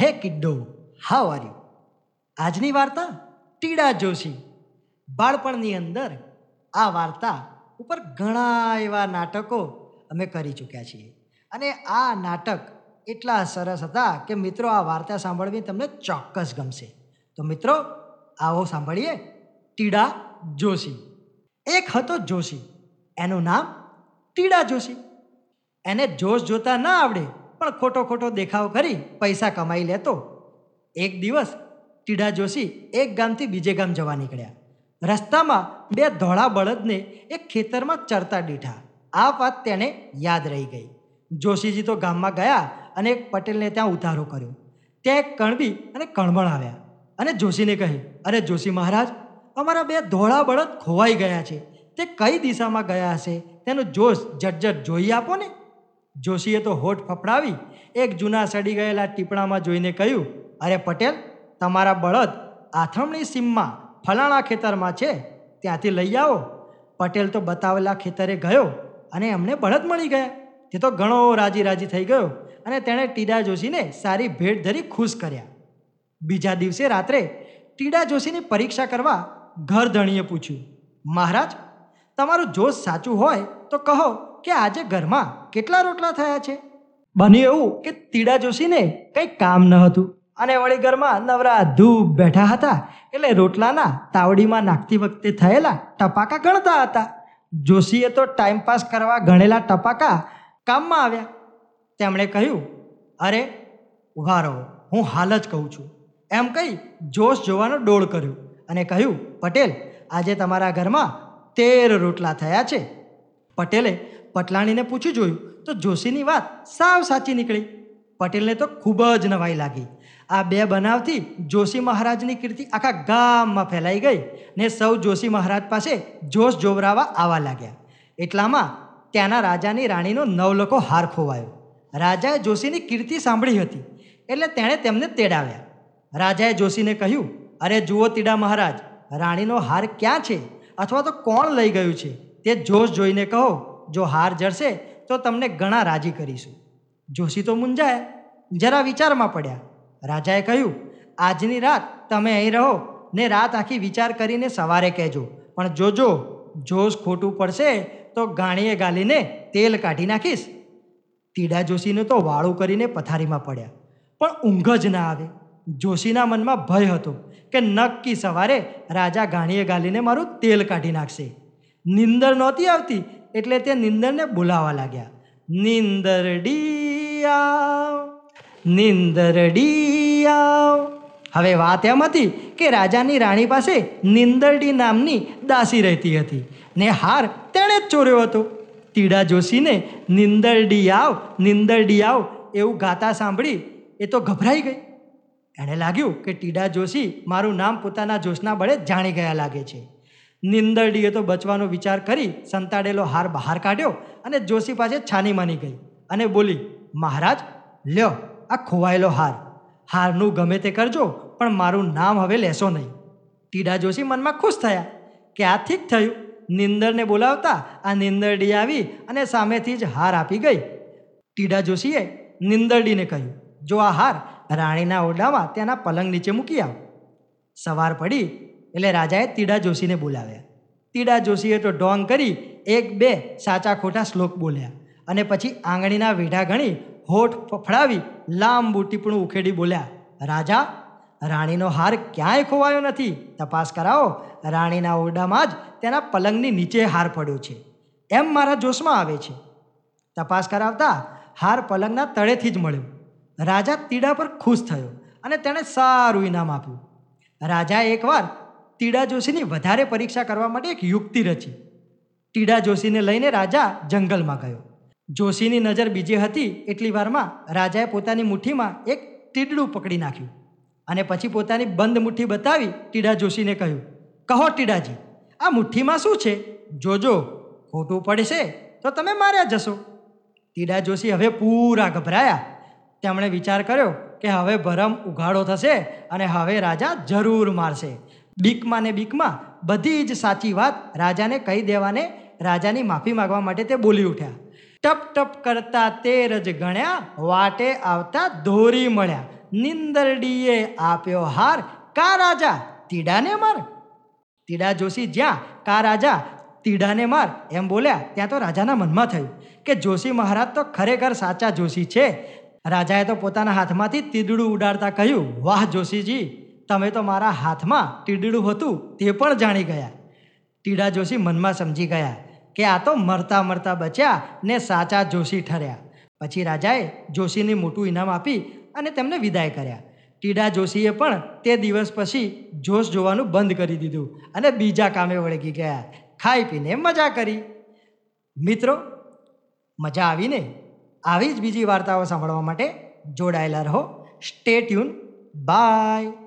હે kiddo, how are you આજની વાર્તા ટીડા જોશી. બાળપણની અંદર આ વાર્તા ઉપર ઘણા એવા નાટકો અમે કરી ચૂક્યા છીએ. અને આ નાટક એટલા સરસ હતા કે મિત્રો આ વાર્તા સાંભળવી તમને ચોક્કસ ગમશે. તો મિત્રો, આવો સાંભળીએ ટીડા જોશી. એક હતો જોશી. એનું નામ ટીડા જોશી. એને જોશ જોતા ના આવડે પણ ખોટો ખોટો દેખાવ કરી પૈસા કમાઈ લેતો. એક દિવસ ટીડા જોશી એક ગામથી બીજે ગામ જવા નીકળ્યા. રસ્તામાં બે ધોળા બળદને એક ખેતરમાં ચરતા દીઠા. આ વાત તેને યાદ રહી ગઈ. જોશીજી તો ગામમાં ગયા અને એક પટેલને ત્યાં ઉતારો કર્યો. ત્યાં એક કણબી અને કણબણ આવ્યા. અને જોશીને કહ્યું, અરે જોશી મહારાજ, અમારા બે ધોળા બળદ ખોવાઈ ગયા છે. તે કઈ દિશામાં ગયા હશે? તેનો જોશ જટજટ જોઈ આપો ને. જોશીએ તો હોઠ ફફડાવી એક જૂના સડી ગયેલા ટીપણામાં જોઈને કહ્યું, અરે પટેલ, તમારા બળદ આથમણી સીમમાં ફલાણા ખેતરમાં છે, ત્યાંથી લઈ આવો. પટેલ તો બતાવેલા ખેતરે ગયો અને એમને બળદ મળી ગયા. તે તો ઘણો રાજી રાજી થઈ ગયો અને તેણે ટીડા જોશીને સારી ભેટ ધરી ખુશ કર્યા. બીજા દિવસે રાત્રે ટીડા જોશીની પરીક્ષા કરવા ઘર ધણીએ પૂછ્યું, મહારાજ, તમારું જોશ સાચું હોય તો કહો. કે આજે ઘરમાં કેટલા રોટલા થયા છે? બન્યું એવું કે તીડા જોશીને કંઈ કામ ન હતું. અને વળી ઘરમાં નવરા ધૂપ બેઠા હતા એટલે રોટલાના તાવડીમાં નાખતી વખતે થયેલા ટપાકા ગણતા હતા. જોશીએ તો ટાઈમપાસ કરવા ગણેલા ટપાકા કામમાં આવ્યા. તેમણે કહ્યું, અરે, ઊભા રહો. હું હાલ જ કહું છું. એમ કહી જોશ જોવાનો ડોળ કર્યો અને કહ્યું, પટેલ, આજે તમારા ઘરમાં તેર રોટલા થયા છે. પટેલે પટલાણીને પૂછ્યું જોયું તો જોશીની વાત સાવ સાચી નીકળી. પટેલને તો ખૂબ જ નવાઈ લાગી. આ બે બનાવથી જોશી મહારાજની કીર્તિ આખા ગામમાં ફેલાઈ ગઈ ને સૌ જોશી મહારાજ પાસે જોશ જોવરાવા આવવા લાગ્યા. એટલામાં ત્યાંના રાજાની રાણીનો નવલખો હાર ખોવાયો. રાજાએ જોશીની કીર્તિ સાંભળી હતી એટલે તેણે તેમને તેડાવ્યા. રાજાએ જોશીને કહ્યું, અરે જુઓ તીડા મહારાજ, રાણીનો હાર ક્યાં છે? અથવા તો કોણ લઈ ગયું છે? તે જોશ જોઈને કહો. જો હાર જડશે, તો તમને ઘણા રાજી કરીશું. જોશી તો મૂંઝાયા, જરા વિચારમાં પડ્યા. રાજાએ કહ્યું, આજની રાત તમે અહીં રહો, ને રાત આખી વિચાર કરીને સવારે કહેજો. પણ જોજો, જોશ ખોટું પડશે, તો ગાણીએ ગાલીને તેલ કાઢી નાખીશ. તીડા જોશીને તો વાળું કરીને પથારીમાં પડ્યા. પણ ઊંઘ જ ના આવે. જોશીના મનમાં ભય હતો કે નક્કી સવારે રાજા ગાણીએ ગાલીને મારું તેલ કાઢી નાખશે. નિંદર નહોતી આવતી એટલે તે નિંદરને બોલાવા લાગ્યા. નિંદરડીયા આવ નિંદરડી આવ. હવે વાત એમ હતી કે રાજાની રાણી પાસે નિંદરડી નામની દાસી રહેતી હતી ને હાર તેણે જ ચોર્યો હતો. તીડા જોશીને નિંદરડી આવ નિંદરડી આવ એવું ગાતા સાંભળી એ તો ગભરાઈ ગઈ. એણે લાગ્યું કે ટીડા જોશી મારું નામ પોતાના જોશના બળે જાણી ગયા લાગે છે. નિંદરડીએ તો બચવાનો વિચાર કરી સંતાડેલો હાર બહાર કાઢ્યો અને જોશી પાસે છાની માની ગઈ અને બોલી, મહારાજ, લ્યો આ ખોવાયેલો હાર. હારનું ગમે તે કરજો, પણ મારું નામ હવે લેશો નહીં. ટીડા જોશી મનમાં ખુશ થયા. કે આ ઠીક થયું? નિંદરને બોલાવતા આ નિંદરડી આવી અને સામેથી જ હાર આપી ગઈ. ટીડા જોશીએ નિંદરડીને કહ્યું, જો આ હાર રાણીના ઓરડામાં ત્યાંના પલંગ નીચે મૂકી આવ. સવાર પડી એટલે રાજાએ તીડા જોશીને બોલાવ્યા. તીડા જોશીએ તો ઢોંગ કરી એક બે સાચા ખોટા શ્લોક બોલ્યા અને પછી આંગળીના વેઢા ગણી હોઠ ફફડાવી લાંબુ ટીપણું ઉખેડી બોલ્યા, રાજા, રાણીનો હાર ક્યાંય ખોવાયો નથી. તપાસ કરાવો, રાણીના ઓરડામાં જ તેના પલંગની નીચે હાર પડ્યો છે. એમ મારા જોશમાં આવે છે. તપાસ કરાવતા હાર પલંગના તળેથી જ મળ્યો. રાજા તીડા પર ખુશ થયો અને તેણે સારું ઇનામ આપ્યું. રાજા એકવાર તીડા જોશીની વધારે પરીક્ષા કરવા માટે એક યુક્તિ રચી. ટીડા જોશીને લઈને રાજા જંગલમાં ગયો. જોશીની નજર બીજી હતી એટલી વારમાં રાજાએ પોતાની મુઠ્ઠીમાં એક ટીડડું પકડી નાખ્યું અને પછી પોતાની બંધ મુઠ્ઠી બતાવી ટીડા જોશીને કહ્યું, કહો ટીડાજી, આ મુઠ્ઠીમાં શું છે? જોજો, ખોટું પડશે તો તમે માર્યા જશો. ટીડા જોશી હવે પૂરા ગભરાયા. તેમણે વિચાર કર્યો કે હવે ભરમ ઉઘાડો થશે અને હવે રાજા જરૂર મારશે. બીકમાં ને બીકમાં બધી જ સાચી વાત રાજાને કહી દેવાને રાજાની માફી માગવા માટે તે બોલી ઉઠ્યા. ટપ ટપ કરતા તેર જ ગણ્યા, વાટે આવતા ધોરી મળ્યા. નિંદરડીએ આપ્યો હાર, કા રાજા, તીડાને માર? તીડા જોશી જ્યાં, કા રાજા, તીડાને માર? એમ બોલ્યા, ત્યાં તો રાજાના મનમાં થયું કે જોશી મહારાજ તો ખરેખર સાચા જોશી છે. રાજાએ તો પોતાના હાથમાંથી તીડડું ઉડાડતા કહ્યું, વાહ જોશીજી તમે તો મારા હાથમાં ટીડડું હતું, તે પણ જાણી ગયા. ટીડા જોશી મનમાં સમજી ગયા કે આ તો મરતા મરતા બચ્યા ને સાચા જોશી ઠર્યા. પછી રાજાએ જોશીને મોટું ઇનામ આપી અને તેમને વિદાય કર્યા. ટીડા જોશીએ પણ તે દિવસ પછી જોશ જોવાનું બંધ કરી દીધું અને બીજા કામે વળગી ગયા. ખાઈ પીને મજા કરી. મિત્રો, મજા આવીને આવી જ બીજી વાર્તાઓ સાંભળવા માટે જોડાયેલા રહો. Stay tune by